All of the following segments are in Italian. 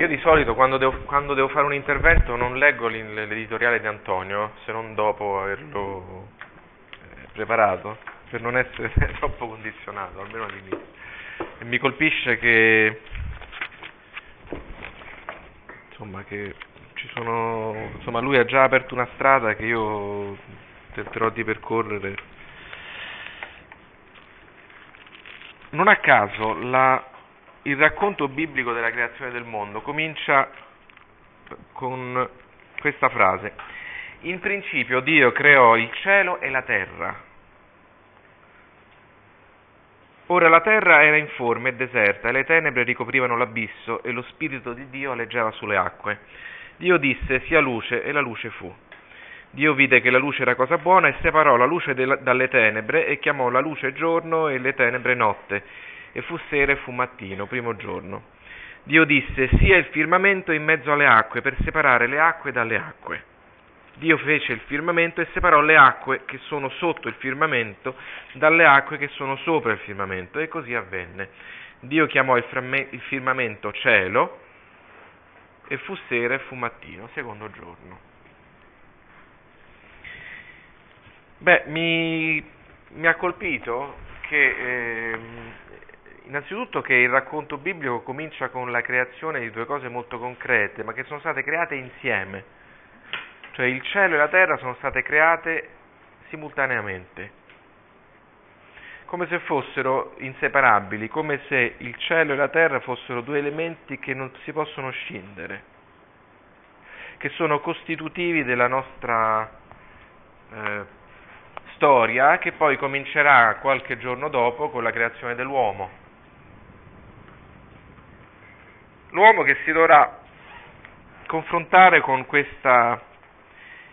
Io di solito quando devo, quando devo fare un intervento non leggo l'editoriale di Antonio, se non dopo averlo eh, preparato, per non essere troppo condizionato, almeno all'inizio. E mi colpisce che, insomma, che sono, insomma, lui ha già aperto una strada che io tenterò di percorrere. Non a caso la il racconto biblico della creazione del mondo comincia con questa frase. In principio Dio creò il cielo e la terra. Ora la terra era informe e deserta e le tenebre ricoprivano l'abisso e lo spirito di Dio aleggiava sulle acque. Dio disse sia luce e la luce fu. Dio vide che la luce era cosa buona e separò la luce dalle tenebre e chiamò la luce giorno e le tenebre notte e fu sera e fu mattino, primo giorno. Dio disse, sia il firmamento in mezzo alle acque per separare le acque dalle acque. Dio fece il firmamento e separò le acque che sono sotto il firmamento dalle acque che sono sopra il firmamento, e così avvenne. Dio chiamò il, firmamento cielo, e fu sera e fu mattino, secondo giorno. Beh, mi, mi ha colpito che eh, Innanzitutto che il racconto biblico comincia con la creazione di due cose molto concrete, ma che sono state create insieme. Cioè il cielo e la terra sono state create simultaneamente, come se fossero inseparabili, come se il cielo e la terra fossero due elementi che non si possono scindere, che sono costitutivi della nostra eh, storia, che poi comincerà qualche giorno dopo con la creazione dell'uomo. L'uomo che si dovrà confrontare con questa,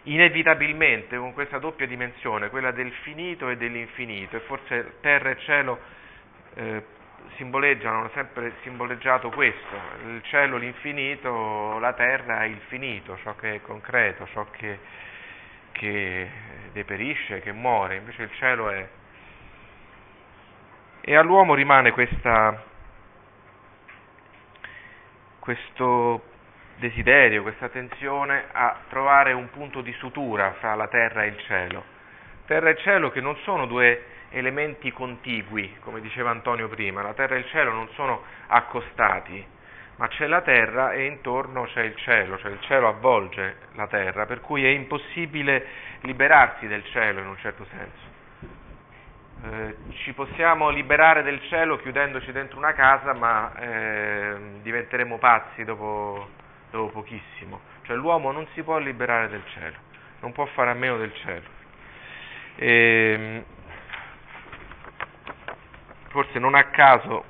inevitabilmente, con questa doppia dimensione, quella del finito e dell'infinito, e forse terra e cielo eh, simboleggiano, hanno sempre simboleggiato questo, il cielo l'infinito, la terra il finito, ciò che è concreto, ciò che, che deperisce, che muore, invece il cielo è... E all'uomo rimane questa questo desiderio, questa tensione a trovare un punto di sutura fra la terra e il cielo. Terra e cielo che non sono due elementi contigui, come diceva Antonio prima, la terra e il cielo non sono accostati, ma c'è la terra e intorno c'è il cielo, cioè il cielo avvolge la terra, per cui è impossibile liberarsi del cielo in un certo senso. Eh, ci possiamo liberare del cielo chiudendoci dentro una casa, ma eh, diventeremo pazzi dopo, dopo pochissimo. Cioè l'uomo non si può liberare del cielo, non può fare a meno del cielo. E, ehm, forse non a caso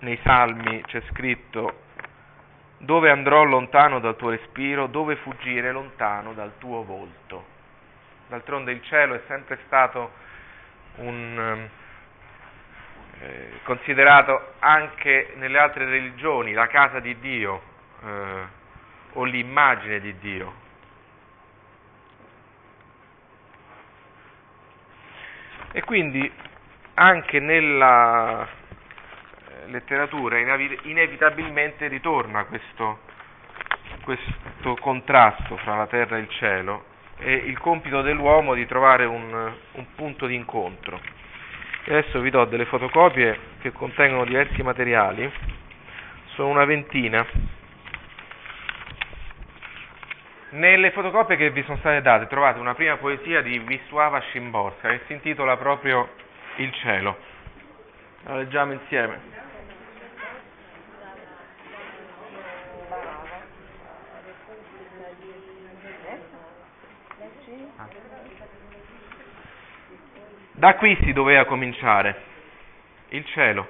nei salmi c'è scritto dove andrò lontano dal tuo respiro, dove fuggire lontano dal tuo volto. D'altronde il cielo è sempre stato un, eh, considerato anche nelle altre religioni la casa di Dio eh, o l'immagine di Dio. E quindi anche nella eh, letteratura inevitabilmente ritorna questo, questo contrasto fra la terra e il cielo è il compito dell'uomo di trovare un, un punto di incontro. Adesso vi do delle fotocopie che contengono diversi materiali, sono una ventina. Nelle fotocopie che vi sono state date trovate una prima poesia di Wisława Szymborska che si intitola proprio Il cielo. La leggiamo insieme. Da qui si doveva cominciare. Il cielo,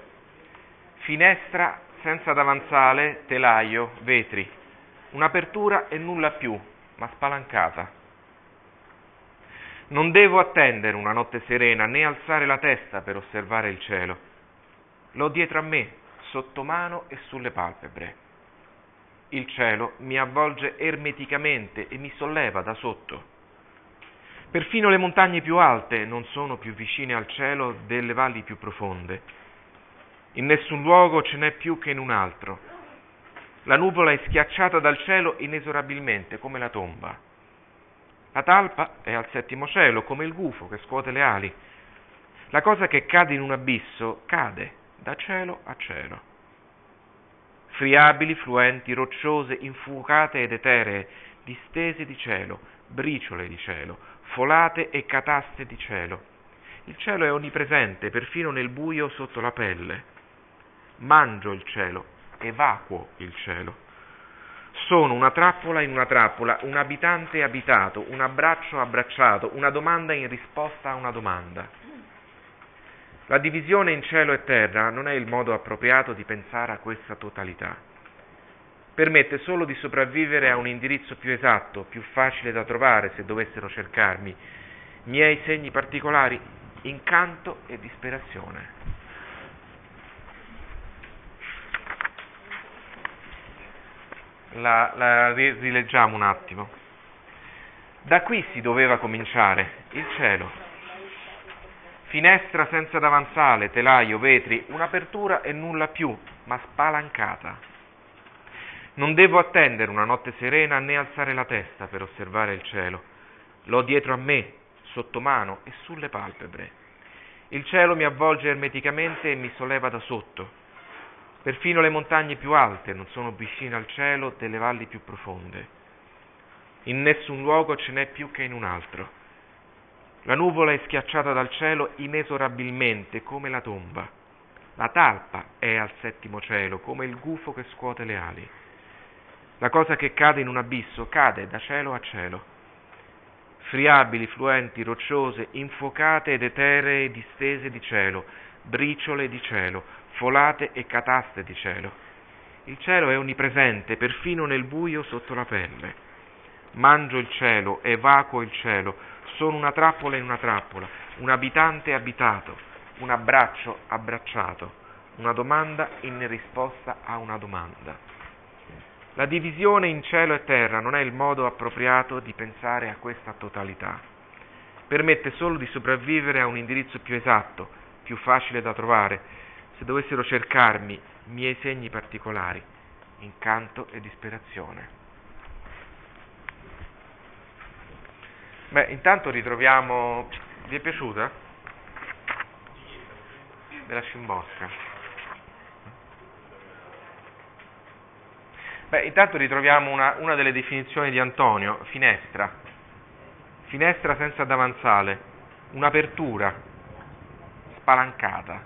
finestra senza davanzale, telaio, vetri, un'apertura e nulla più, ma spalancata. Non devo attendere una notte serena né alzare la testa per osservare il cielo. L'ho dietro a me, sotto mano e sulle palpebre. Il cielo mi avvolge ermeticamente e mi solleva da sotto. Perfino le montagne più alte non sono più vicine al cielo delle valli più profonde. In nessun luogo ce n'è più che in un altro. La nuvola è schiacciata dal cielo inesorabilmente, come la tomba. La talpa è al settimo cielo, come il gufo che scuote le ali. La cosa che cade in un abisso cade da cielo a cielo. Friabili, fluenti, rocciose, infuocate ed eteree, distese di cielo, briciole di cielo, folate e cataste di cielo. Il cielo è onnipresente, perfino nel buio sotto la pelle. Mangio il cielo, evacuo il cielo. Sono una trappola in una trappola, un abitante abitato, un abbraccio abbracciato, una domanda in risposta a una domanda. La divisione in cielo e terra non è il modo appropriato di pensare a questa totalità. Permette solo di sopravvivere a un indirizzo più esatto, più facile da trovare se dovessero cercarmi, miei segni particolari, incanto e disperazione. La, la rileggiamo un attimo. Da qui si doveva cominciare, il cielo. Finestra senza davanzale, telaio, vetri, un'apertura e nulla più, ma spalancata. Non devo attendere una notte serena né alzare la testa per osservare il cielo. L'ho dietro a me, sotto mano e sulle palpebre. Il cielo mi avvolge ermeticamente e mi solleva da sotto. Perfino le montagne più alte non sono vicine al cielo delle valli più profonde. In nessun luogo ce n'è più che in un altro. La nuvola è schiacciata dal cielo inesorabilmente come la tomba. La talpa è al settimo cielo come il gufo che scuote le ali. La cosa che cade in un abisso cade da cielo a cielo friabili, fluenti, rocciose, infuocate ed eteree distese di cielo, briciole di cielo, folate e cataste di cielo. Il cielo è onnipresente, perfino nel buio sotto la pelle. Mangio il cielo, evacuo il cielo, sono una trappola in una trappola, un abitante abitato, un abbraccio abbracciato, una domanda in risposta a una domanda. La divisione in cielo e terra non è il modo appropriato di pensare a questa totalità. Permette solo di sopravvivere a un indirizzo più esatto, più facile da trovare, se dovessero cercarmi miei segni particolari, incanto e disperazione. Beh, intanto ritroviamo... Vi è piaciuta? Della Scimbosca. Beh, intanto ritroviamo una, una delle definizioni di Antonio, finestra. Finestra senza davanzale, un'apertura spalancata.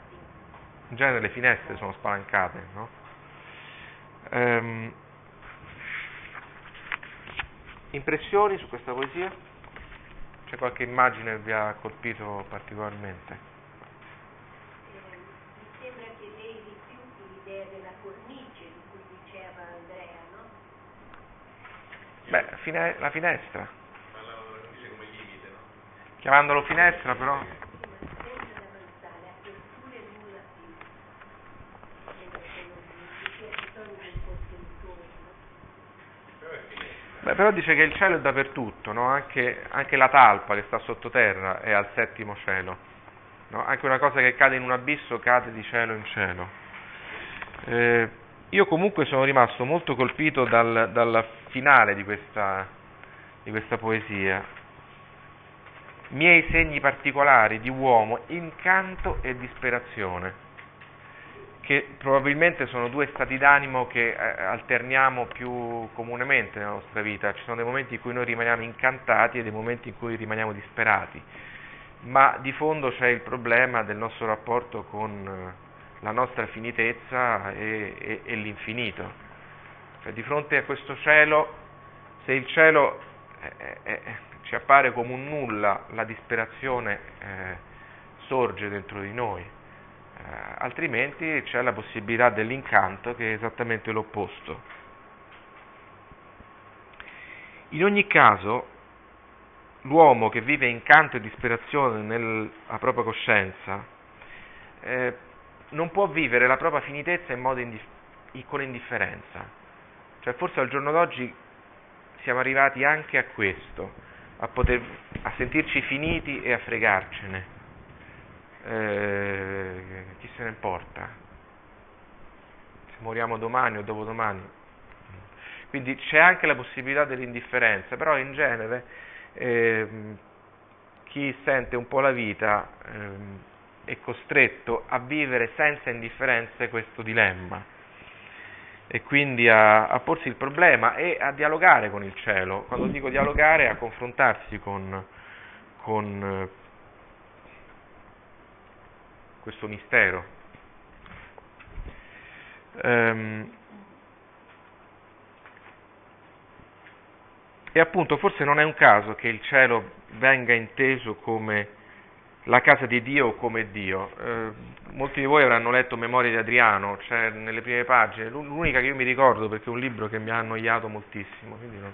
In genere le finestre sono spalancate, no? Ehm, impressioni su questa poesia? C'è qualche immagine che vi ha colpito particolarmente? Beh, fine, la finestra. Chiamandolo finestra però. Beh, però dice che il cielo è dappertutto, no? anche, anche, la talpa che sta sottoterra è al settimo cielo. No? Anche una cosa che cade in un abisso cade di cielo in cielo. Eh, io comunque sono rimasto molto colpito dal, dal finale di questa, di questa poesia. Miei segni particolari di uomo, incanto e disperazione, che probabilmente sono due stati d'animo che eh, alterniamo più comunemente nella nostra vita. Ci sono dei momenti in cui noi rimaniamo incantati e dei momenti in cui rimaniamo disperati, ma di fondo c'è il problema del nostro rapporto con la nostra finitezza e, e, e l'infinito. Cioè, di fronte a questo cielo, se il cielo eh, eh, ci appare come un nulla, la disperazione eh, sorge dentro di noi, eh, altrimenti c'è la possibilità dell'incanto che è esattamente l'opposto. In ogni caso, l'uomo che vive incanto e disperazione nella propria coscienza eh, non può vivere la propria finitezza in modo indif- con indifferenza. Cioè forse al giorno d'oggi siamo arrivati anche a questo, a, poter, a sentirci finiti e a fregarcene. Eh, chi se ne importa? Se moriamo domani o dopodomani, Quindi c'è anche la possibilità dell'indifferenza, però in genere eh, chi sente un po' la vita eh, è costretto a vivere senza indifferenza questo dilemma e quindi a, a, porsi il problema e a dialogare con il cielo. Quando dico dialogare, a confrontarsi con, con eh, questo mistero. Ehm, e appunto forse non è un caso che il cielo venga inteso come la casa di Dio come Dio. Eh, molti di voi avranno letto Memorie di Adriano, cioè nelle prime pagine, l'unica che io mi ricordo perché è un libro che mi ha annoiato moltissimo, quindi non,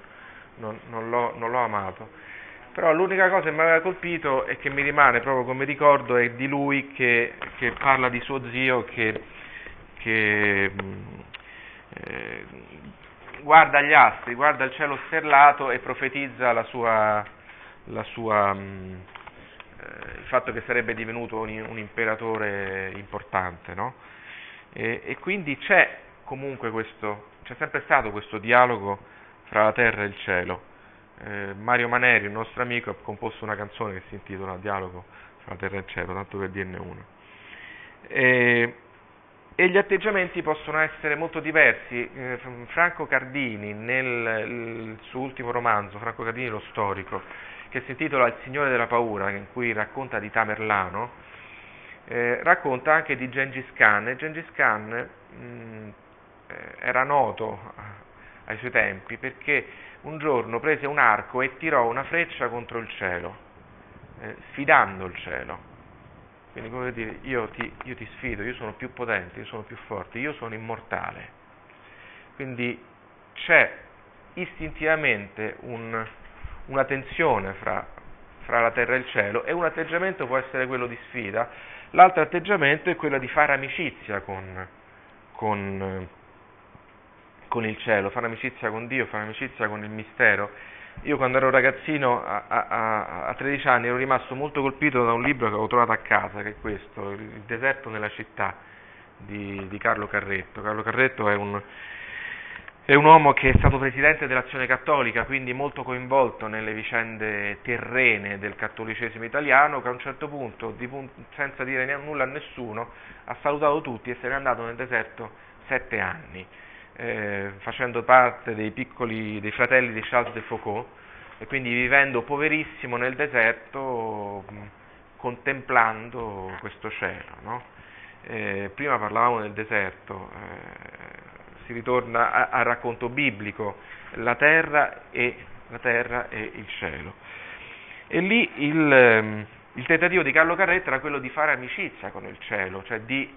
non, non, l'ho, non l'ho, amato. Però l'unica cosa che mi aveva colpito e che mi rimane proprio come ricordo è di lui che, che parla di suo zio che, che eh, guarda gli astri, guarda il cielo stellato e profetizza la sua, la sua eh, il fatto che sarebbe divenuto un, un imperatore importante, no? e, e, quindi c'è comunque questo, c'è sempre stato questo dialogo fra la terra e il cielo. Eh, Mario Maneri, il nostro amico, ha composto una canzone che si intitola Dialogo fra la terra e il cielo, tanto per dirne uno. E, e gli atteggiamenti possono essere molto diversi. Eh, Franco Cardini, nel suo ultimo romanzo, Franco Cardini lo storico, che si intitola Il Signore della Paura, in cui racconta di Tamerlano, eh, racconta anche di Gengis Khan. Gengis Khan mh, mm, eh, era noto ai suoi tempi perché un giorno prese un arco e tirò una freccia contro il cielo, eh, sfidando il cielo. Quindi come dire, io ti, io ti sfido, io sono più potente, io sono più forte, io sono immortale. Quindi c'è istintivamente un, una tensione fra, fra la terra e il cielo e un atteggiamento può essere quello di sfida, l'altro atteggiamento è quello di fare amicizia con, con, con il cielo, fare amicizia con Dio, fare amicizia con il mistero. Io quando ero ragazzino a, a, a, 13 anni ero rimasto molto colpito da un libro che avevo trovato a casa, che è questo, Il deserto nella città di, di Carlo Carretto. Carlo Carretto è un, è un uomo che è stato presidente dell'Azione Cattolica, quindi molto coinvolto nelle vicende terrene del cattolicesimo italiano, che a un certo punto, senza dire nulla a nessuno, ha salutato tutti e se n'è andato nel deserto sette anni, eh, facendo parte dei piccoli, dei fratelli di Charles de Foucault, e quindi vivendo poverissimo nel deserto, contemplando questo cielo. No? Eh, prima parlavamo del deserto. Eh, si ritorna al racconto biblico, la terra, e, la terra e il cielo. E lì il, ehm, il tentativo di Carlo Carretta era quello di fare amicizia con il cielo, cioè di,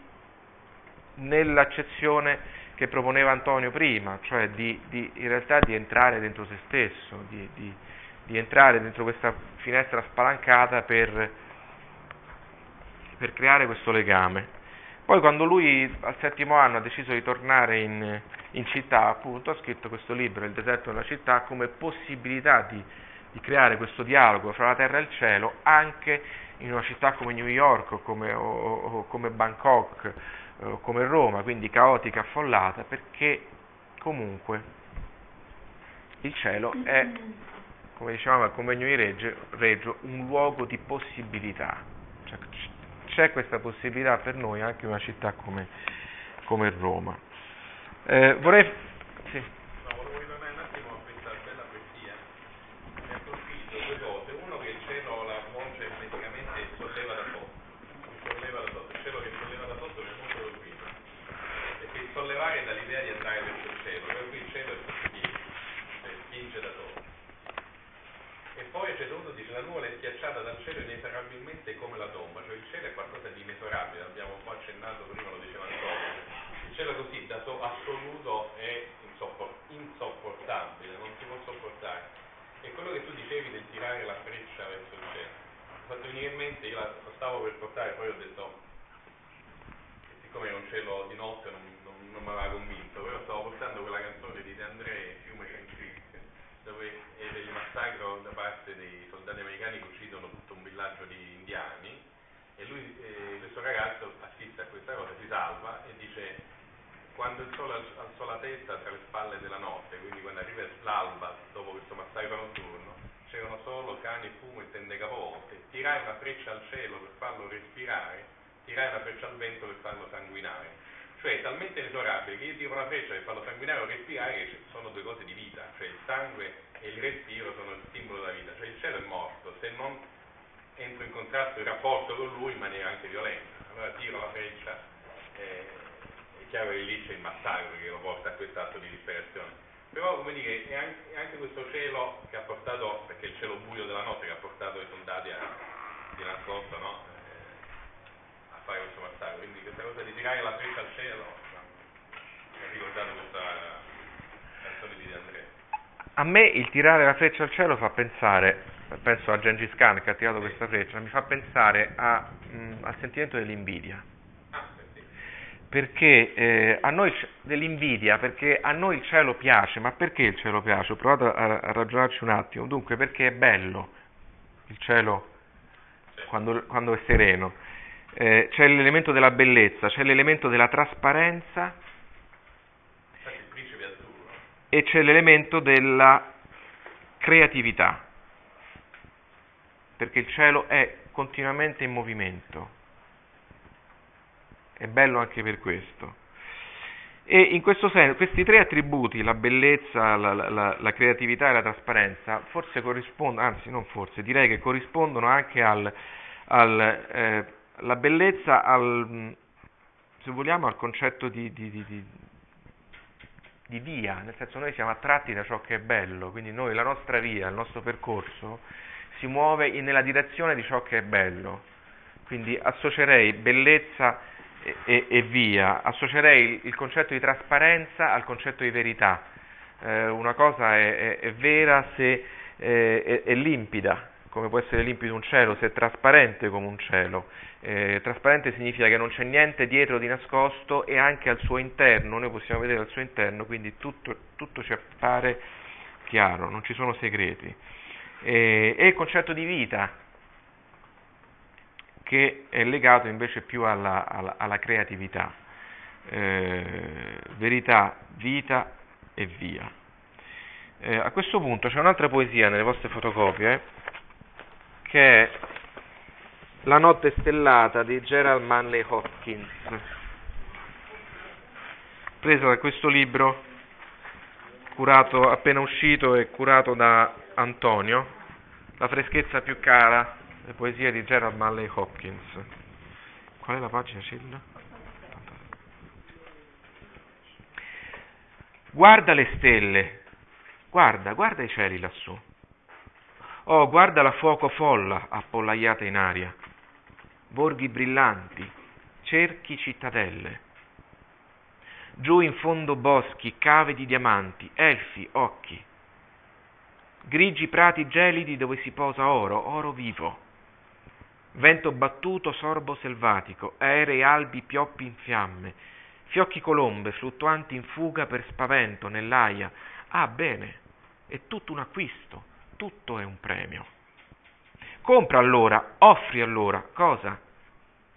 nell'accezione che proponeva Antonio prima, cioè di, di, in realtà di entrare dentro se stesso, di, di entrare dentro questa finestra spalancata per, per creare questo legame. Poi quando lui al settimo anno ha deciso di tornare in, in città, appunto, ha scritto questo libro, Il deserto della città, come possibilità di, di, creare questo dialogo fra la terra e il cielo anche in una città come New York o come, o, o come Bangkok o come Roma, quindi caotica, affollata, perché comunque il cielo è, come dicevamo al convegno di Reggio, Reggio un luogo di possibilità. Cioè, c'è questa possibilità per noi anche in una città come, come Roma. Eh, vorrei... Sì. No, volevo ritornare un attimo a questa bella poesia. Mi ha colpito due cose. Uno che il cielo la volge praticamente solleva da sotto. Solleva da sotto. Il cielo che solleva da sotto mi è molto colpito. Perché il sollevare dall'idea di andare verso il cielo, per cui il cielo è spinge, spinge da sotto. E poi a un certo punto dice la nuvola è schiacciata dal cielo inesorabilmente come la tomba, cioè il cielo è qualcosa di inesorabile, abbiamo un po' accennato prima, lo diceva Antonio. Il cielo così, dato assoluto, è insopportabile, non si può sopportare. E quello che tu dicevi del tirare la freccia verso il cielo, mi fatto venire in mente, io la, stavo per portare, poi ho detto, siccome è un cielo di notte non, non, non mi aveva convinto, però stavo portando quella canzone di De Cancri, dove è del massacro da parte dei soldati americani che uccidono tutto un villaggio di indiani e lui, eh, questo ragazzo assiste a questa cosa, si salva e dice quando il sole alzò la testa tra le spalle della notte, quindi quando arriva l'alba dopo questo massacro notturno, c'erano solo cani, fumo e tende cavolte. Tirai una freccia al cielo per farlo respirare, tirai una freccia al vento per farlo sanguinare. Cioè è talmente inesorabile che io tiro una freccia per farlo sanguinare o respirare che sono due cose di vita, cioè il sangue e il respiro sono il simbolo della vita, cioè il cielo è morto, se non entro in contrasto in rapporto con lui in maniera anche violenta. Allora tiro la freccia, eh, è chiaro che lì c'è il massacro che lo porta a questo di disperazione. Però come dire, è anche, è anche, questo cielo che ha portato, perché è il cielo buio della notte che ha portato i soldati a, di nascosto no? Eh, a fare questo massacro. Quindi questa cosa di tirare la freccia al cielo mi ha ricordato questa canzone di De Andrea. A me il tirare la freccia al cielo fa pensare, penso a Gengis Khan che ha tirato questa freccia, mi fa pensare a, mh, mm, al sentimento dell'invidia perché eh, a noi dell'invidia, perché a noi il cielo piace, ma perché il cielo piace? Ho provato a, a ragionarci un attimo, dunque perché è bello il cielo quando, quando è sereno, eh, c'è l'elemento della bellezza, c'è l'elemento della trasparenza e c'è l'elemento della creatività, perché il cielo è continuamente in movimento è bello anche per questo. E in questo senso, questi tre attributi, la bellezza, la, la, la creatività e la trasparenza, forse corrispondono, anzi non forse, direi che corrispondono anche al, al eh, la bellezza, al, se vogliamo, al concetto di, di, di, di via, nel senso noi siamo attratti da ciò che è bello, quindi noi, la nostra via, il nostro percorso si muove nella direzione di ciò che è bello. Quindi associerei bellezza e, e via. Associerei il, il, concetto di trasparenza al concetto di verità. Eh, una cosa è, è, è vera se eh, è, è, limpida, come può essere limpido un cielo, se è trasparente come un cielo. Eh, trasparente significa che non c'è niente dietro di nascosto e anche al suo interno, noi possiamo vedere al suo interno, quindi tutto, tutto ci appare chiaro, non ci sono segreti. e il concetto di vita, che è legato invece più alla, alla, alla creatività, eh, verità, vita e via. Eh, a questo punto c'è un'altra poesia nelle vostre fotocopie che è La notte stellata di Gerald Manley Hopkins, presa da questo libro curato appena uscito e curato da Antonio, La freschezza più cara le poesie di Gerald Manley Hopkins. Qual è la pagina, Cilla? Guarda le stelle, guarda, guarda i cieli lassù. Oh, guarda la fuoco folla appollaiata in aria, borghi brillanti, cerchi cittadelle. Giù in fondo boschi, cave di diamanti, elfi, occhi. Grigi prati gelidi dove si posa oro, oro vivo Vento battuto, sorbo selvatico, aerei albi pioppi in fiamme, fiocchi colombe fluttuanti in fuga per spavento nell'aia. Ah, bene, è tutto un acquisto, tutto è un premio. Compra allora, offri allora, cosa?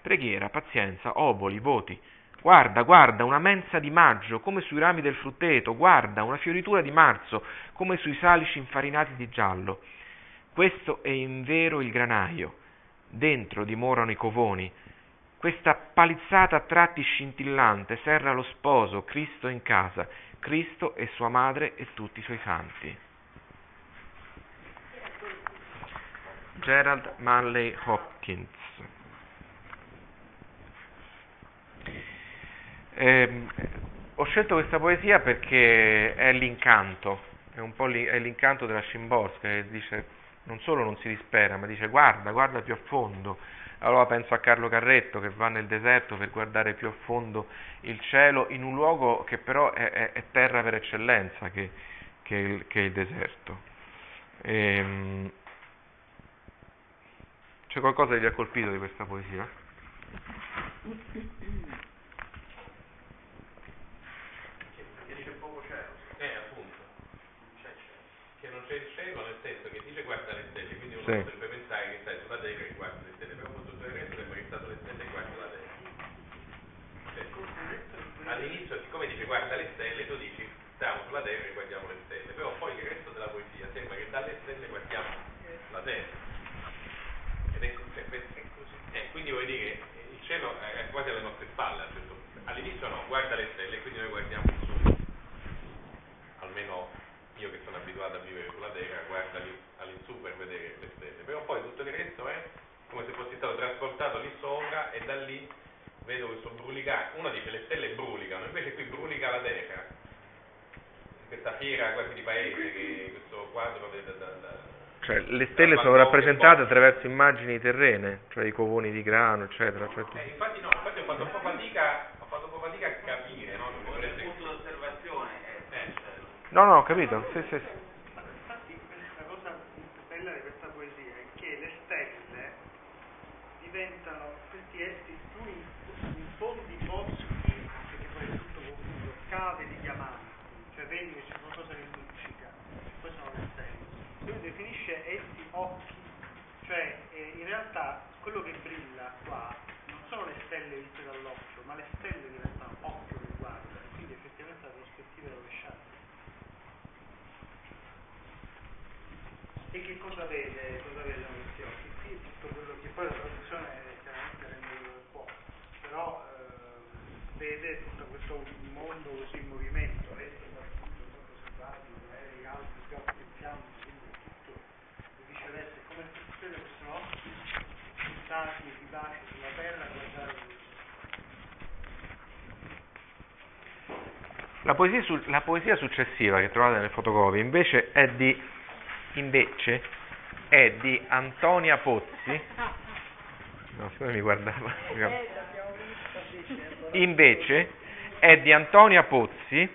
Preghiera, pazienza, oboli, voti. Guarda, guarda, una mensa di maggio, come sui rami del frutteto, guarda, una fioritura di marzo, come sui salici infarinati di giallo. Questo è in vero il granaio dentro dimorano i covoni. Questa palizzata a tratti scintillante serra lo sposo, Cristo in casa, Cristo e sua madre e tutti i suoi santi. Gerald Manley Hopkins. Eh, ho scelto questa poesia perché è l'incanto, è un po' li, è l'incanto della Szymborska che dice non solo non si dispera, ma dice guarda, guarda più a fondo. Allora penso a Carlo Carretto che va nel deserto per guardare più a fondo il cielo in un luogo che però è, è, è terra per eccellenza, che, che, che il deserto. Ehm, c'è qualcosa che vi ha colpito di questa poesia? Che c'è poco cielo. Eh, appunto. C'è, c'è. Che non c'è il cielo, nel senso che dice guarda le stelle, quindi uno sì. potrebbe pensare che stai sulla Terra e guarda le stelle, però molto serenamente sembra che stato le stelle e guarda la Terra. Cioè, all'inizio, siccome dice guarda le stelle, tu dici stiamo sulla Terra e guardiamo le stelle, però poi il resto della poesia sembra che dalle stelle guardiamo la Terra. quindi vuol dire il cielo è quasi alle nostre spalle, all'inizio no, guarda le stelle, quindi noi guardiamo su. Almeno io che sono abituato a vivere sulla Terra, guarda lì all'insù per vedere le stelle, però poi tutto il resto è come se fossi stato trasportato lì sopra e da lì vedo questo brulicare, uno dice le stelle brulicano, invece qui brulica la Terra, questa fiera quasi di paese, che questo quadro da, da, da cioè, le stelle sono rappresentate attraverso immagini terrene, cioè i covoni di grano, eccetera. Cioè eh, infatti no, infatti ho fatto un po' fatica, ho fatto un po' fatica a capire, no? Il punto d'osservazione è eh. No, no, ho capito, sì, sì, sì. Infatti la cosa bella di questa poesia è che le stelle diventano questi essi più in fondi boschi, perché poi è tutto confuso, cave di diamanti, cioè vedi che c'è qualcosa che luccica, poi sono le stelle. Lui definisce essi occhi, cioè eh, in realtà quello che brilla qua non sono le stelle viste dall'occhio, ma le stelle diventano occhio che guarda, e quindi effettivamente la prospettiva è rovesciata. E che cosa vede? Cosa vedono questi occhi? Qui tutto quello che poi la traduzione chiaramente rende che può, però eh, vede tutto questo mondo così in movimento, adesso soprattutto sotto selvatico, aerei alti, scotti, fiamme, quindi tutto e viceversa, è come se succede questi occhi puntati e vivaci sulla terra a guardare La poesia, la poesia, successiva che trovate nel fotocopio invece è di, invece è di Antonia Pozzi. No, siccome mi guardava. Invece è di Antonia Pozzi,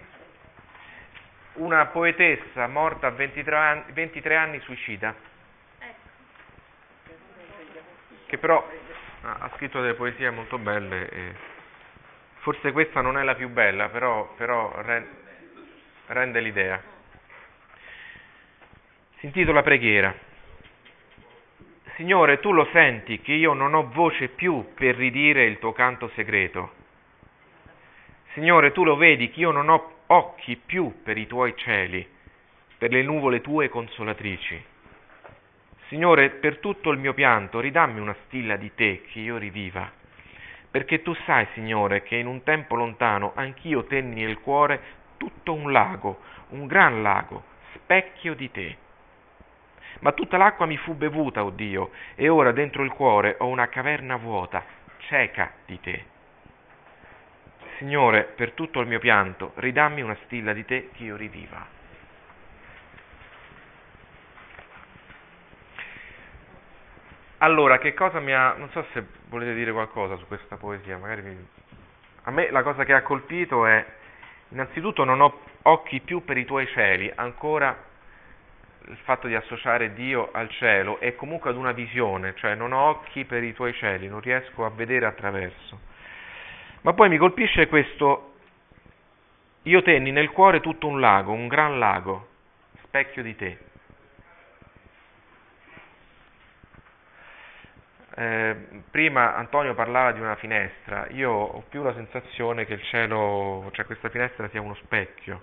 una poetessa morta a 23 anni, 23 anni suicida, che però ha scritto delle poesie molto belle. E Forse questa non è la più bella, però, però rende l'idea. Si intitola Preghiera. Signore, tu lo senti che io non ho voce più per ridire il tuo canto segreto. Signore, tu lo vedi che io non ho occhi più per i tuoi cieli, per le nuvole tue consolatrici. Signore, per tutto il mio pianto, ridammi una stilla di te che io riviva perché tu sai, Signore, che in un tempo lontano anch'io tenni nel cuore tutto un lago, un gran lago, specchio di te. Ma tutta l'acqua mi fu bevuta, o oh Dio, e ora dentro il cuore ho una caverna vuota, cieca di te. Signore, per tutto il mio pianto, ridammi una stilla di te che io riviva. Allora, che cosa mi ha... non so se volete dire qualcosa su questa poesia, magari vi... A me la cosa che ha colpito è, innanzitutto non ho occhi più per i tuoi cieli, ancora il fatto di associare Dio al cielo e comunque ad una visione, cioè non ho occhi per i tuoi cieli, non riesco a vedere attraverso. Ma poi mi colpisce questo, io tenni nel cuore tutto un lago, un gran lago, specchio di te. Eh, prima Antonio parlava di una finestra, io ho più la sensazione che il cielo, cioè questa finestra sia uno specchio.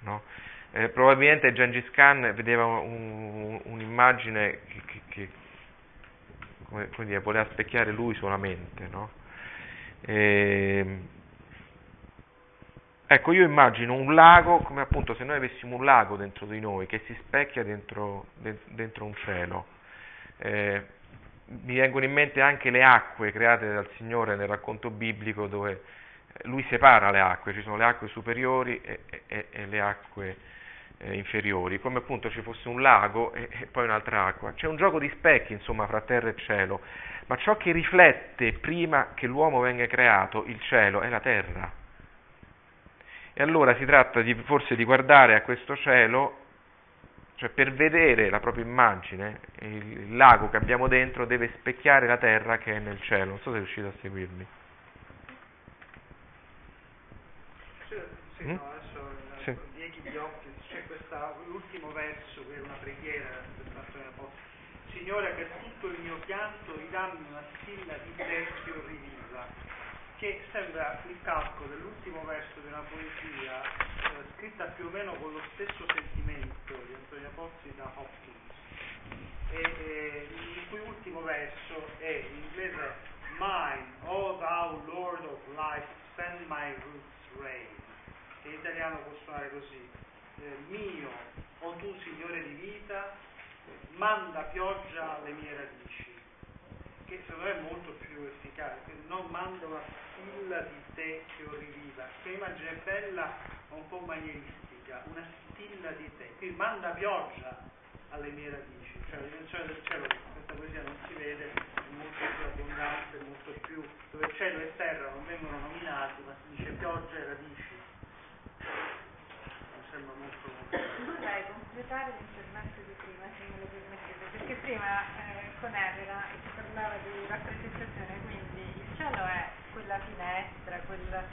No? Eh, probabilmente Gengis Khan vedeva un, un'immagine che, che, che dire, voleva specchiare lui solamente. No? Eh, ecco, io immagino un lago come appunto se noi avessimo un lago dentro di noi che si specchia dentro, dentro un cielo. Mi vengono in mente anche le acque create dal Signore nel racconto biblico dove eh, lui separa le acque, ci sono le acque superiori e, e, e le acque eh, inferiori, come appunto ci fosse un lago e, e, poi un'altra acqua. C'è un gioco di specchi, insomma, fra terra e cielo, ma ciò che riflette prima che l'uomo venga creato, il cielo, è la terra. E allora si tratta di, forse di guardare a questo cielo cioè per vedere la propria immagine, il lago che abbiamo dentro deve specchiare la terra che è nel cielo. Non so se riuscite a seguirmi. Sì, sì, mm? no, adesso sì. Dieghi occhi, c'è questa, l'ultimo verso che è una preghiera Signore, per tutto il mio pianto ridammi una stilla di te che io riviva che sembra il calco dell'ultimo verso di una poesia eh, scritta più o meno con lo stesso sentimento di Antonio Pozzi da Hopkins, e, e, il cui ultimo verso è in inglese Mine, O thou Lord of life, send my roots rain, che in italiano può suonare così, eh, mio, o tu Signore di vita, manda pioggia alle mie radici che secondo me è molto più efficace, non mando la stilla di te che orriviva. Quell'immagine è bella, ma un po' manieristica, una stilla di te. Qui manda pioggia alle mie radici, cioè la dimensione del cielo, questa poesia non si vede, è molto più abbondante, molto più, dove cielo e terra non vengono nominati, ma si dice pioggia e radici. Mi sembra molto molto. Vorrei completare l'intervento di prima, se me lo permettete, perché prima eh, con Elena si parlava di rappresentazione, quindi il cielo è quella finestra, quel...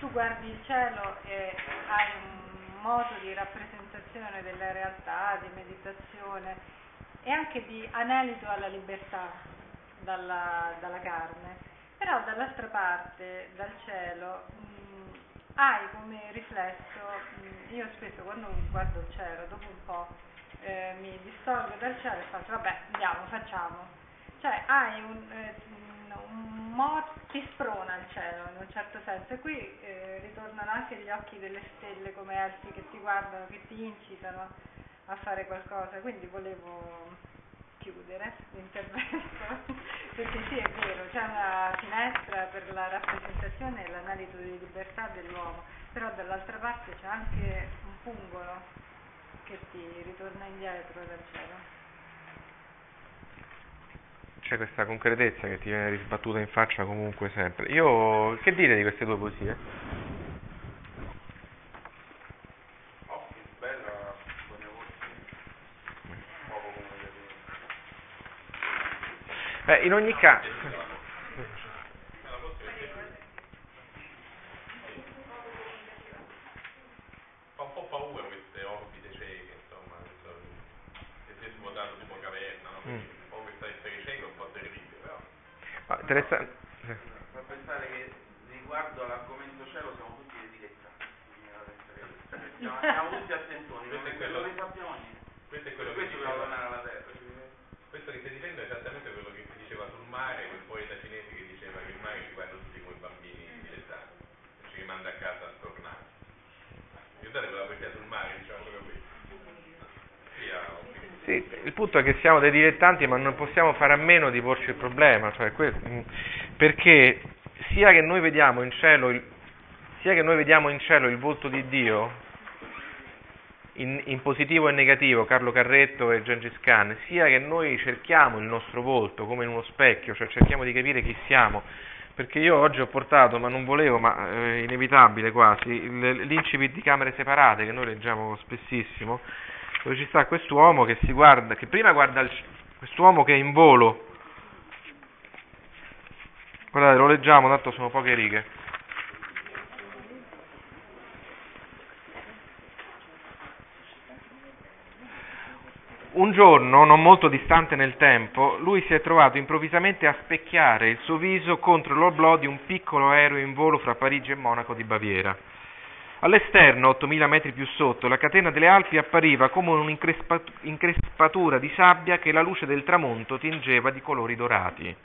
tu guardi il cielo e hai un modo di rappresentazione della realtà, di meditazione e anche di anelito alla libertà dalla, dalla carne. Però dall'altra parte, dal cielo, mh, hai come riflesso, mh, io spesso quando guardo il cielo, dopo un po' eh, mi distolgo dal cielo e faccio, vabbè, andiamo, facciamo. Cioè hai un, eh, un modo, ti sprona il cielo in un certo senso. E qui eh, ritornano anche gli occhi delle stelle come elfi che ti guardano, che ti incitano a fare qualcosa, quindi volevo chiudere l'intervento, perché sì è vero, c'è una finestra per la rappresentazione e l'analisi di libertà dell'uomo, però dall'altra parte c'è anche un pungolo che ti ritorna indietro dal cielo. C'è questa concretezza che ti viene risbattuta in faccia comunque sempre. Io, che dire di queste due poesie? Oh, bella. Beh, in ogni caso... Me la posso vedere? Fa un po' paura queste orbite cieche, insomma, questo, che si è svuotato tipo caverna, no? Mm. Un po' questa essere cieco è un po' terribile, però. Ma interessante... Fa pensare che riguardo all'argomento cielo siamo tutti dei dilettanti. Siamo, siamo tutti attentoni, Questo è non, quello- non ne sappiamo niente. Questo è quello che diceva, tornare alla terra. questo che stai dicendo è esattamente quello che si diceva sul mare, quel poeta cinese che diceva che il mare ci guarda tutti come bambini dilettanti, e ci rimanda a casa stornati. Ricordate quella poesia sul mare, diciamo proprio questo. Sia un Sì, il punto è che siamo dei dilettanti ma non possiamo fare a meno di porci il problema, cioè mh, perché sia che noi vediamo in cielo il, sia che noi vediamo in cielo il volto di Dio, in, in positivo e negativo, Carlo Carretto e Gengis Khan, sia che noi cerchiamo il nostro volto come in uno specchio, cioè cerchiamo di capire chi siamo, perché io oggi ho portato, ma non volevo, ma è inevitabile quasi, l'incipit di camere separate che noi leggiamo spessissimo, dove ci sta quest'uomo che si guarda, che prima guarda il, quest'uomo che è in volo. Guardate, lo leggiamo, tanto sono poche righe. Un giorno, non molto distante nel tempo, lui si è trovato improvvisamente a specchiare il suo viso contro l'oblò di un piccolo aereo in volo fra Parigi e Monaco di Baviera. All'esterno, 8000 metri più sotto, la catena delle Alpi appariva come un'increspatura di sabbia che la luce del tramonto tingeva di colori dorati.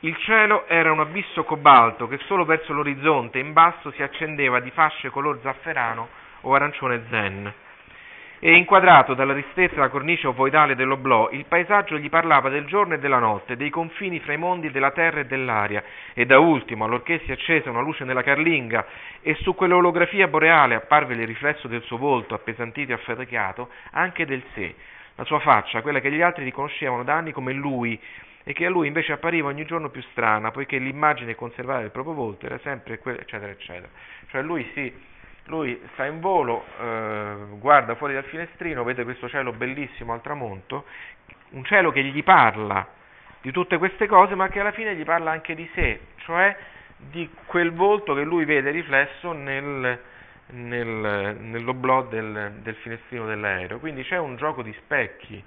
Il cielo era un abisso cobalto che solo verso l'orizzonte in basso si accendeva di fasce color zafferano o arancione zen. E inquadrato dalla ristezza della cornice ovoidale dell'oblò, il paesaggio gli parlava del giorno e della notte, dei confini fra i mondi della terra e dell'aria, e da ultimo, allorché si accese una luce nella carlinga e su quell'olografia boreale apparve il riflesso del suo volto appesantito e affaticato, anche del sé, la sua faccia, quella che gli altri riconoscevano da anni come lui, e che a lui invece appariva ogni giorno più strana, poiché l'immagine conservata del proprio volto era sempre quella, eccetera, eccetera. Cioè lui sì, lui sta in volo, eh, guarda fuori dal finestrino, vede questo cielo bellissimo al tramonto, un cielo che gli parla di tutte queste cose, ma che alla fine gli parla anche di sé, cioè di quel volto che lui vede riflesso nel, nel, nell'oblò del, del finestrino dell'aereo. Quindi c'è un gioco di specchi,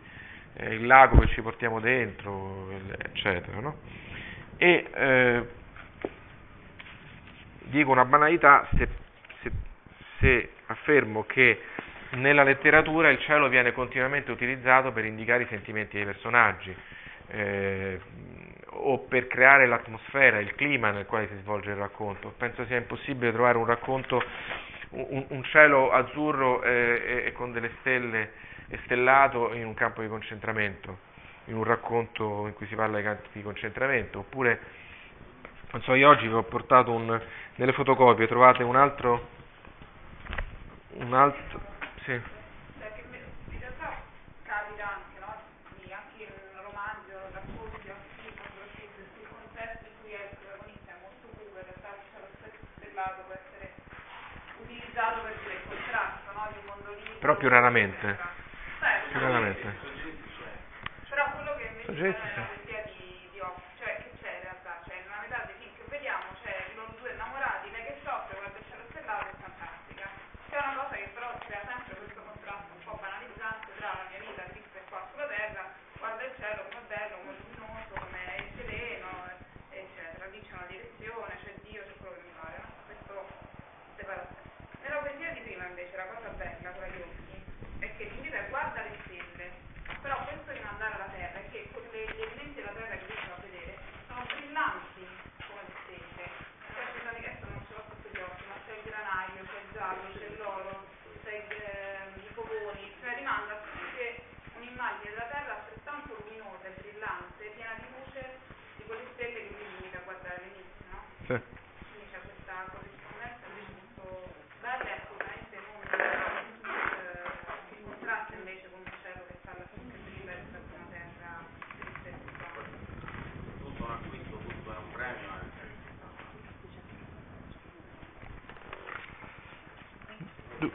eh, il lago che ci portiamo dentro, eccetera. No? E eh, dico una banalità se, se affermo che nella letteratura il cielo viene continuamente utilizzato per indicare i sentimenti dei personaggi eh, o per creare l'atmosfera, il clima nel quale si svolge il racconto. Penso sia impossibile trovare un racconto, un, un cielo azzurro eh, e con delle stelle e stellato in un campo di concentramento. in un racconto in cui si parla di canti di concentramento, oppure, non so, io oggi vi ho portato un, nelle fotocopie, trovate un altro, un altro, sì. Perché in realtà capita anche, no? Anche in romanzi o racconti, anche film, soprattutto sul contesto in cui è il protagonista è molto cupo, in realtà il cielo stellato può essere utilizzato per dire il contrasto, no? Di un mondo libero. Però più raramente. Beh, Più raramente. Però quello che invece Soggetti, c'è sì. nella poesia di, di Off, cioè che c'è in realtà, cioè nella metà dei film che vediamo c'è loro due innamorati, lei che soffre, guarda il cielo stellato è fantastica. C'è una cosa che però crea sempre questo contrasto un po' banalizzante tra la mia vita triste qua sulla terra, guarda il cielo come bello, come luminoso, come è sereno, eccetera. Lì c'è una direzione, c'è Dio, c'è quello che mi pare, no? Questo separazione. Nella poesia di prima invece la cosa bella, quella di occhi, è che l'invito è guarda le stelle, però questo rimandare alla terra è che con le- gli elementi della terra che riescono a vedere sono brillanti come le stelle. Cioè ci sono adesso non ce l'ho sotto gli occhi, ma c'è il granaio, c'è il giallo, c'è l'oro, c'è il, eh, i fogoni, cioè rimanda a tutti un'immagine della terra altrettanto luminosa e brillante, piena di luce di quelle stelle che lui invita a guardare all'inizio, no? Sì. Quindi c'è questa corrispondenza invece molto bella e assolutamente non eh, che contrasta invece con un cielo che sta alla fine che riveste da una terra triste e buia. tutto un acquisto, tutto è un premio. eh. Du-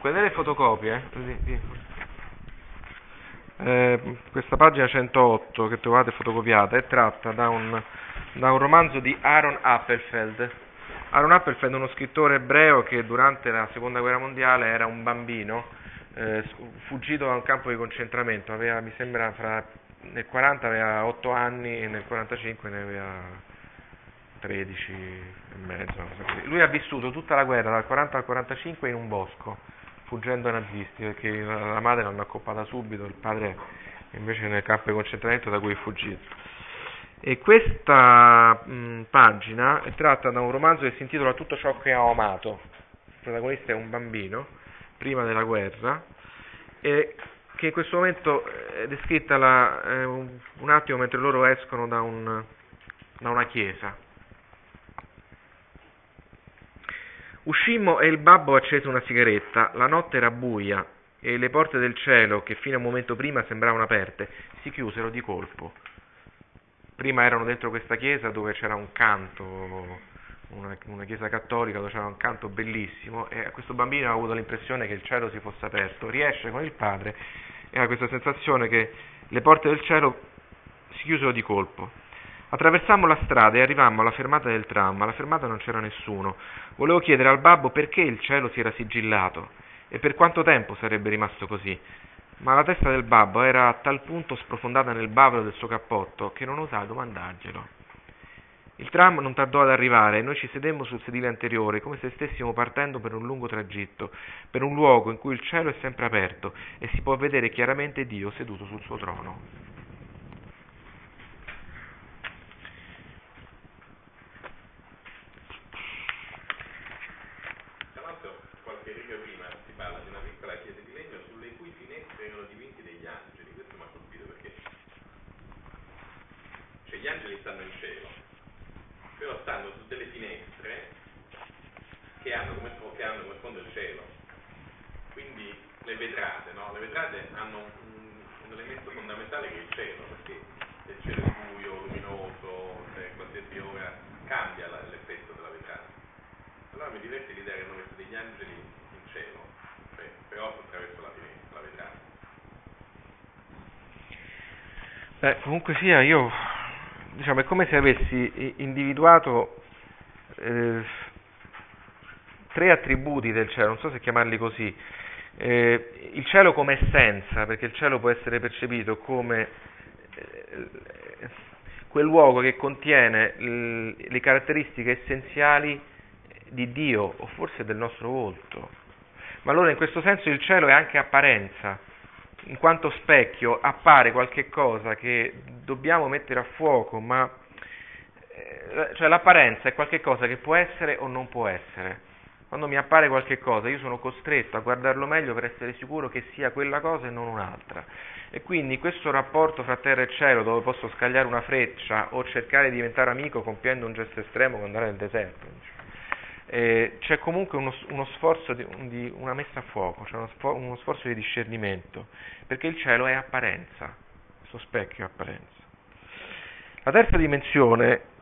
Dunque, nelle fotocopie, di- eh, questa pagina 108 che trovate fotocopiata è tratta da un, da un romanzo di Aaron Appelfeld. Aaron Appelfeld è uno scrittore ebreo che durante la seconda guerra mondiale era un bambino eh, fuggito da un campo di concentramento, aveva, mi sembra fra, nel 40 aveva 8 anni e nel 45 ne aveva 13 e mezzo. Lui ha vissuto tutta la guerra dal 40 al 45 in un bosco, fuggendo ai nazisti, perché la madre l'hanno accoppata subito, il padre invece nel campo di concentramento da cui è fuggito. E questa mh, pagina è tratta da un romanzo che si intitola Tutto ciò che ho amato. Il protagonista è un bambino, prima della guerra, e che in questo momento è descritta la- eh, un, un attimo mentre loro escono da, un- da una chiesa. Uscimmo e il babbo accese una sigaretta, la notte era buia e le porte del cielo, che fino a un momento prima sembravano aperte, si chiusero di colpo. Prima erano dentro questa chiesa dove c'era un canto, una, una chiesa cattolica dove c'era un canto bellissimo e questo bambino ha avuto l'impressione che il cielo si fosse aperto, riesce con il padre e ha questa sensazione che le porte del cielo si chiusero di colpo. Attraversammo la strada e arrivammo alla fermata del tram, alla fermata non c'era nessuno. Volevo chiedere al babbo perché il cielo si era sigillato e per quanto tempo sarebbe rimasto così, ma la testa del babbo era a tal punto sprofondata nel bavero del suo cappotto che non osai domandarglielo. Il tram non tardò ad arrivare e noi ci sedemmo sul sedile anteriore come se stessimo partendo per un lungo tragitto, per un luogo in cui il cielo è sempre aperto e si può vedere chiaramente Dio seduto sul suo trono. Tra l'altro, qualche riga prima si parla di una piccola chiesa di legno sulle cui finestre erano dipinti degli angeli. Questo mi ha colpito perché cioè, gli angeli stanno in cielo, però stanno su delle finestre che hanno come, che hanno come sfondo il cielo. Quindi le vetrate, no? Le vetrate hanno un, un elemento fondamentale che è il cielo, perché se il cielo è buio, luminoso, se qualsiasi ora cambia la- l'effetto della vetrata. Allora mi diverte l'idea che hanno messo degli angeli in cielo, cioè, però attraverso la la vetrata. Beh, comunque sia, io diciamo è come se avessi individuato eh, tre attributi del cielo, non so se chiamarli così. Eh, il cielo come essenza, perché il cielo può essere percepito come eh, quel luogo che contiene l- le caratteristiche essenziali di Dio o forse del nostro volto. Ma allora in questo senso il cielo è anche apparenza, in quanto specchio appare qualche cosa che dobbiamo mettere a fuoco, ma eh, cioè l'apparenza è qualche cosa che può essere o non può essere. Quando mi appare qualche cosa, io sono costretto a guardarlo meglio per essere sicuro che sia quella cosa e non un'altra. E quindi questo rapporto fra terra e cielo, dove posso scagliare una freccia o cercare di diventare amico compiendo un gesto estremo come andare nel deserto, eh, c'è comunque uno, uno sforzo di, di, una messa a fuoco, c'è uno, uno sforzo di discernimento, perché il cielo è apparenza, il suo specchio è apparenza. La terza dimensione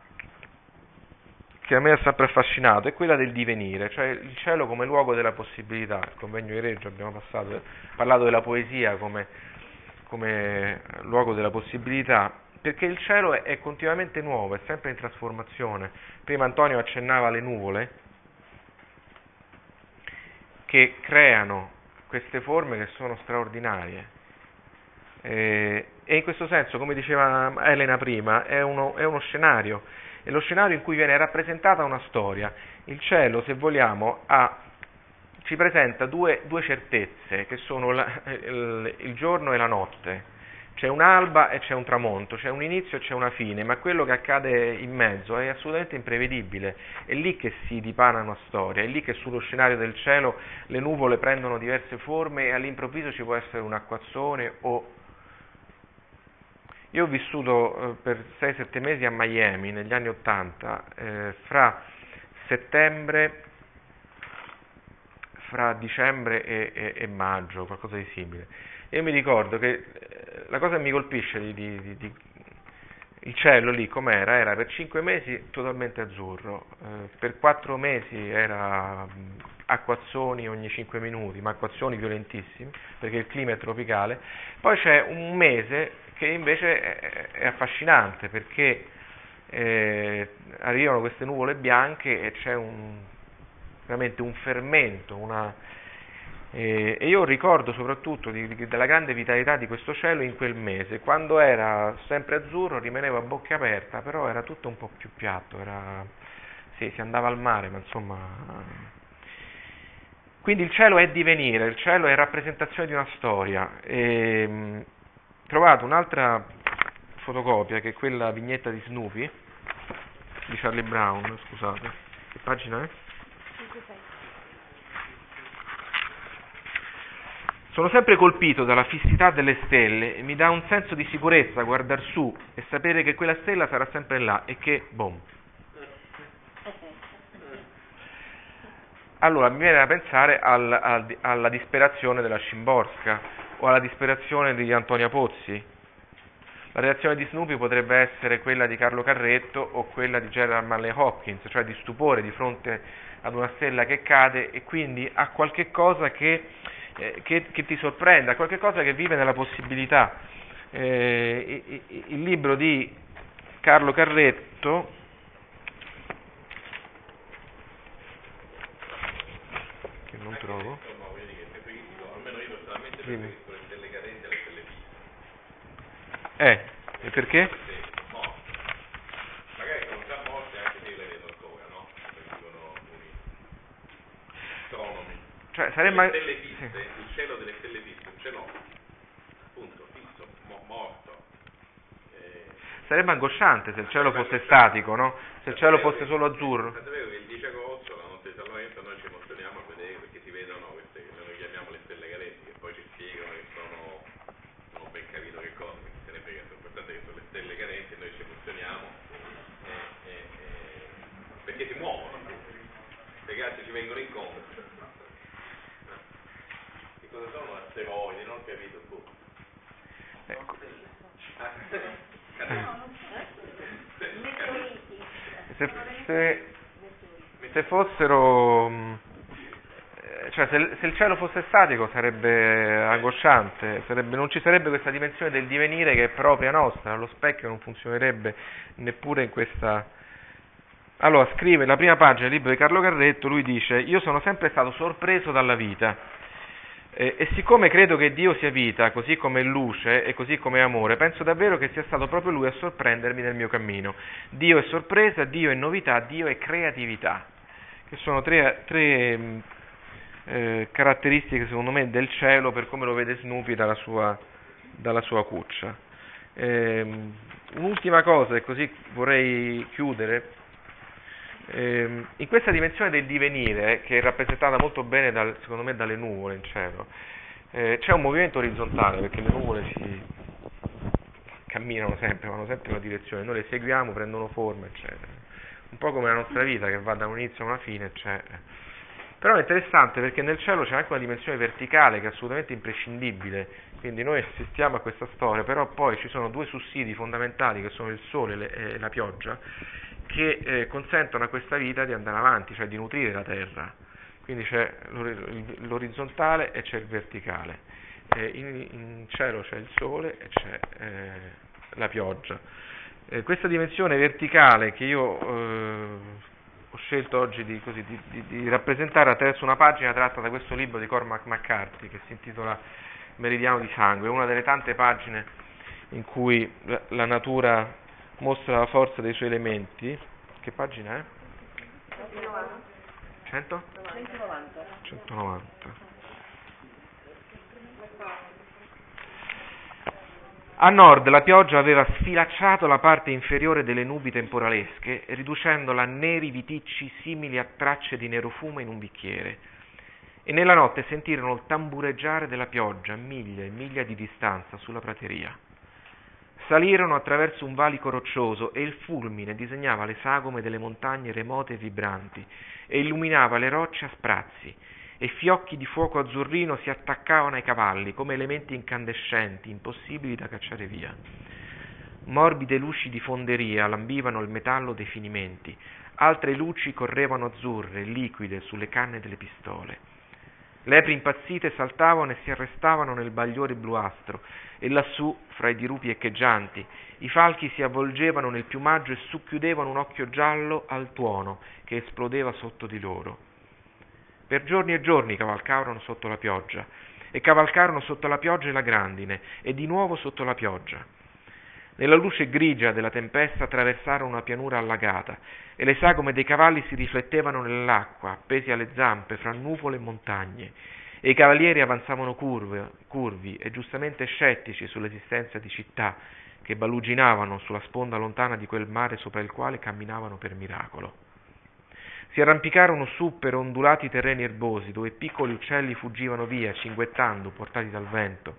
che a me ha sempre affascinato è quella del divenire, cioè il cielo come luogo della possibilità. Il convegno di Reggio abbiamo passato, parlato della poesia come, come, luogo della possibilità, perché il cielo è continuamente nuovo, è sempre in trasformazione. Prima Antonio accennava alle nuvole che creano queste forme che sono straordinarie. Eh, e in questo senso, come diceva Elena prima, è uno, è uno scenario è lo scenario in cui viene rappresentata una storia. Il cielo, se vogliamo, ha, ci presenta due, due, certezze, che sono la, il, il giorno e la notte. C'è un'alba e c'è un tramonto, c'è un inizio e c'è una fine, ma quello che accade in mezzo è assolutamente imprevedibile. È lì che si dipana una storia, è lì che sullo scenario del cielo le nuvole prendono diverse forme e all'improvviso ci può essere un acquazzone o io ho vissuto eh, per 6-7 mesi a Miami negli anni 80, eh, fra settembre, fra dicembre e, e, e, maggio, qualcosa di simile. Io mi ricordo che la cosa che mi colpisce di, di, di, il cielo lì com'era? Era per 5 mesi totalmente azzurro, eh, per 4 mesi era acquazzoni ogni 5 minuti, ma acquazzoni violentissimi, perché il clima è tropicale. Poi c'è un mese che invece è, è affascinante perché eh, arrivano queste nuvole bianche e c'è un, veramente un fermento, una, e io ricordo soprattutto di, di, della grande vitalità di questo cielo in quel mese, quando era sempre azzurro rimaneva a bocca aperta, però era tutto un po' più piatto, era, sì, si andava al mare, ma insomma... Quindi il cielo è divenire, il cielo è rappresentazione di una storia. E, trovato un'altra fotocopia che è quella vignetta di Snoopy di Charlie Brown, scusate, che pagina è? Sono sempre colpito dalla fissità delle stelle e mi dà un senso di sicurezza guardare su e sapere che quella stella sarà sempre là e che, boom. Allora mi viene da pensare al, al, alla disperazione della Scimborska, o alla disperazione di Antonia Pozzi. La reazione di Snoopy potrebbe essere quella di Carlo Carretto o quella di Gerald Manley Hopkins, cioè di stupore di fronte ad una stella che cade e quindi a qualche cosa che, eh, che, che ti sorprende, a qualche cosa che vive nella possibilità. Eh, il libro di Carlo Carretto che non trovo. Dimmi. Eh, e perché? No. Magari sono già morti anche se io le vedo ancora, no? Dicono alcuni astronomi. Cioè, sarebbe... Le stelle fisse, sì. il cielo delle stelle fisse, un cielo appunto fisso, mo- morto. Eh, sarebbe angosciante se il cielo fosse statico, no? Se il cielo fosse solo azzurro. Tant'è vero che il 10 agosto, la notte di Salvamento, noi ci emozioniamo a vedere perché si vedono queste che noi chiamiamo le stelle cadenti, che poi ci spiegano che sono, non ho ben capito che cosa, l'importante che sono le stelle cadenti e noi ci emozioniamo eh, eh, perché si muovono le gatte ci vengono incontro cosa sono asteroidi non ho capito tu ecco. se, se, se fossero cioè se, se, il cielo fosse statico sarebbe angosciante, sarebbe, non ci sarebbe questa dimensione del divenire che è propria nostra, lo specchio non funzionerebbe neppure in questa... Allora, scrive la prima pagina del libro di Carlo Carretto, lui dice, io sono sempre stato sorpreso dalla vita eh, e siccome credo che Dio sia vita, così come è luce e così come è amore, penso davvero che sia stato proprio lui a sorprendermi nel mio cammino. Dio è sorpresa, Dio è novità, Dio è creatività, che sono tre, tre eh, caratteristiche secondo me del cielo per come lo vede Snoopy dalla sua, dalla sua cuccia. Eh, un'ultima cosa, e così vorrei chiudere, in questa dimensione del divenire, che è rappresentata molto bene dal, secondo me dalle nuvole in cielo, eh, c'è un movimento orizzontale perché le nuvole si camminano sempre, vanno sempre in una direzione, noi le seguiamo, prendono forma, eccetera. Un po' come la nostra vita che va da un inizio a una fine, eccetera. Però è interessante perché nel cielo c'è anche una dimensione verticale che è assolutamente imprescindibile, quindi noi assistiamo a questa storia, però poi ci sono due sussidi fondamentali che sono il sole e la pioggia che eh, consentono a questa vita di andare avanti, cioè di nutrire la terra. Quindi c'è l'orizzontale e c'è il verticale. Eh, in, in, cielo c'è il sole e c'è eh, la pioggia. Eh, questa dimensione verticale che io eh, ho scelto oggi di, così, di, di, di, rappresentare attraverso una pagina tratta da questo libro di Cormac McCarthy che si intitola Meridiano di Sangue, una delle tante pagine in cui la, la natura mostra la forza dei suoi elementi. Che pagina è? 100? 190. 190. A nord la pioggia aveva sfilacciato la parte inferiore delle nubi temporalesche, riducendola a neri viticci simili a tracce di nero fumo in un bicchiere. E nella notte sentirono il tambureggiare della pioggia a miglia e miglia di distanza sulla prateria. Salirono attraverso un valico roccioso e il fulmine disegnava le sagome delle montagne remote e vibranti e illuminava le rocce a sprazzi e fiocchi di fuoco azzurrino si attaccavano ai cavalli come elementi incandescenti, impossibili da cacciare via. Morbide luci di fonderia lambivano il metallo dei finimenti, altre luci correvano azzurre, liquide, sulle canne delle pistole. Lepri impazzite saltavano e si arrestavano nel bagliore bluastro, e lassù, fra i dirupi echeggianti, i falchi si avvolgevano nel piumaggio e succhiudevano un occhio giallo al tuono che esplodeva sotto di loro. Per giorni e giorni cavalcarono sotto la pioggia, e cavalcarono sotto la pioggia e la grandine, e di nuovo sotto la pioggia. Nella luce grigia della tempesta attraversarono una pianura allagata, e le sagome dei cavalli si riflettevano nell'acqua, appesi alle zampe fra nuvole e montagne, e i cavalieri avanzavano curve, curvi e giustamente scettici sull'esistenza di città che baluginavano sulla sponda lontana di quel mare sopra il quale camminavano per miracolo. Si arrampicarono su per ondulati terreni erbosi, dove piccoli uccelli fuggivano via, cinguettando, portati dal vento.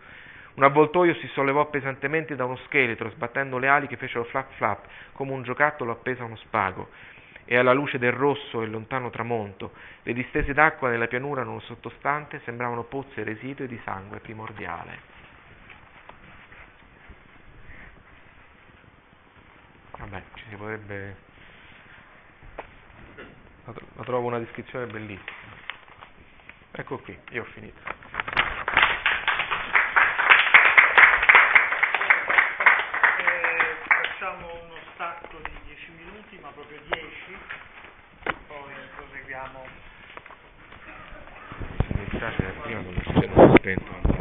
Un avvoltoio si sollevò pesantemente da uno scheletro, sbattendo le ali che fecero flap flap, come un giocattolo appeso a uno spago. E alla luce del rosso e lontano tramonto, le distese d'acqua nella pianura non sottostante sembravano pozze residue di sangue primordiale. Vabbè, ci si potrebbe la trovo una descrizione bellissima. Ecco qui, io ho finito. Eh, facciamo uno stacco di 10 minuti, ma proprio 10, poi proseguiamo. Mi dispiace, prima non si spento.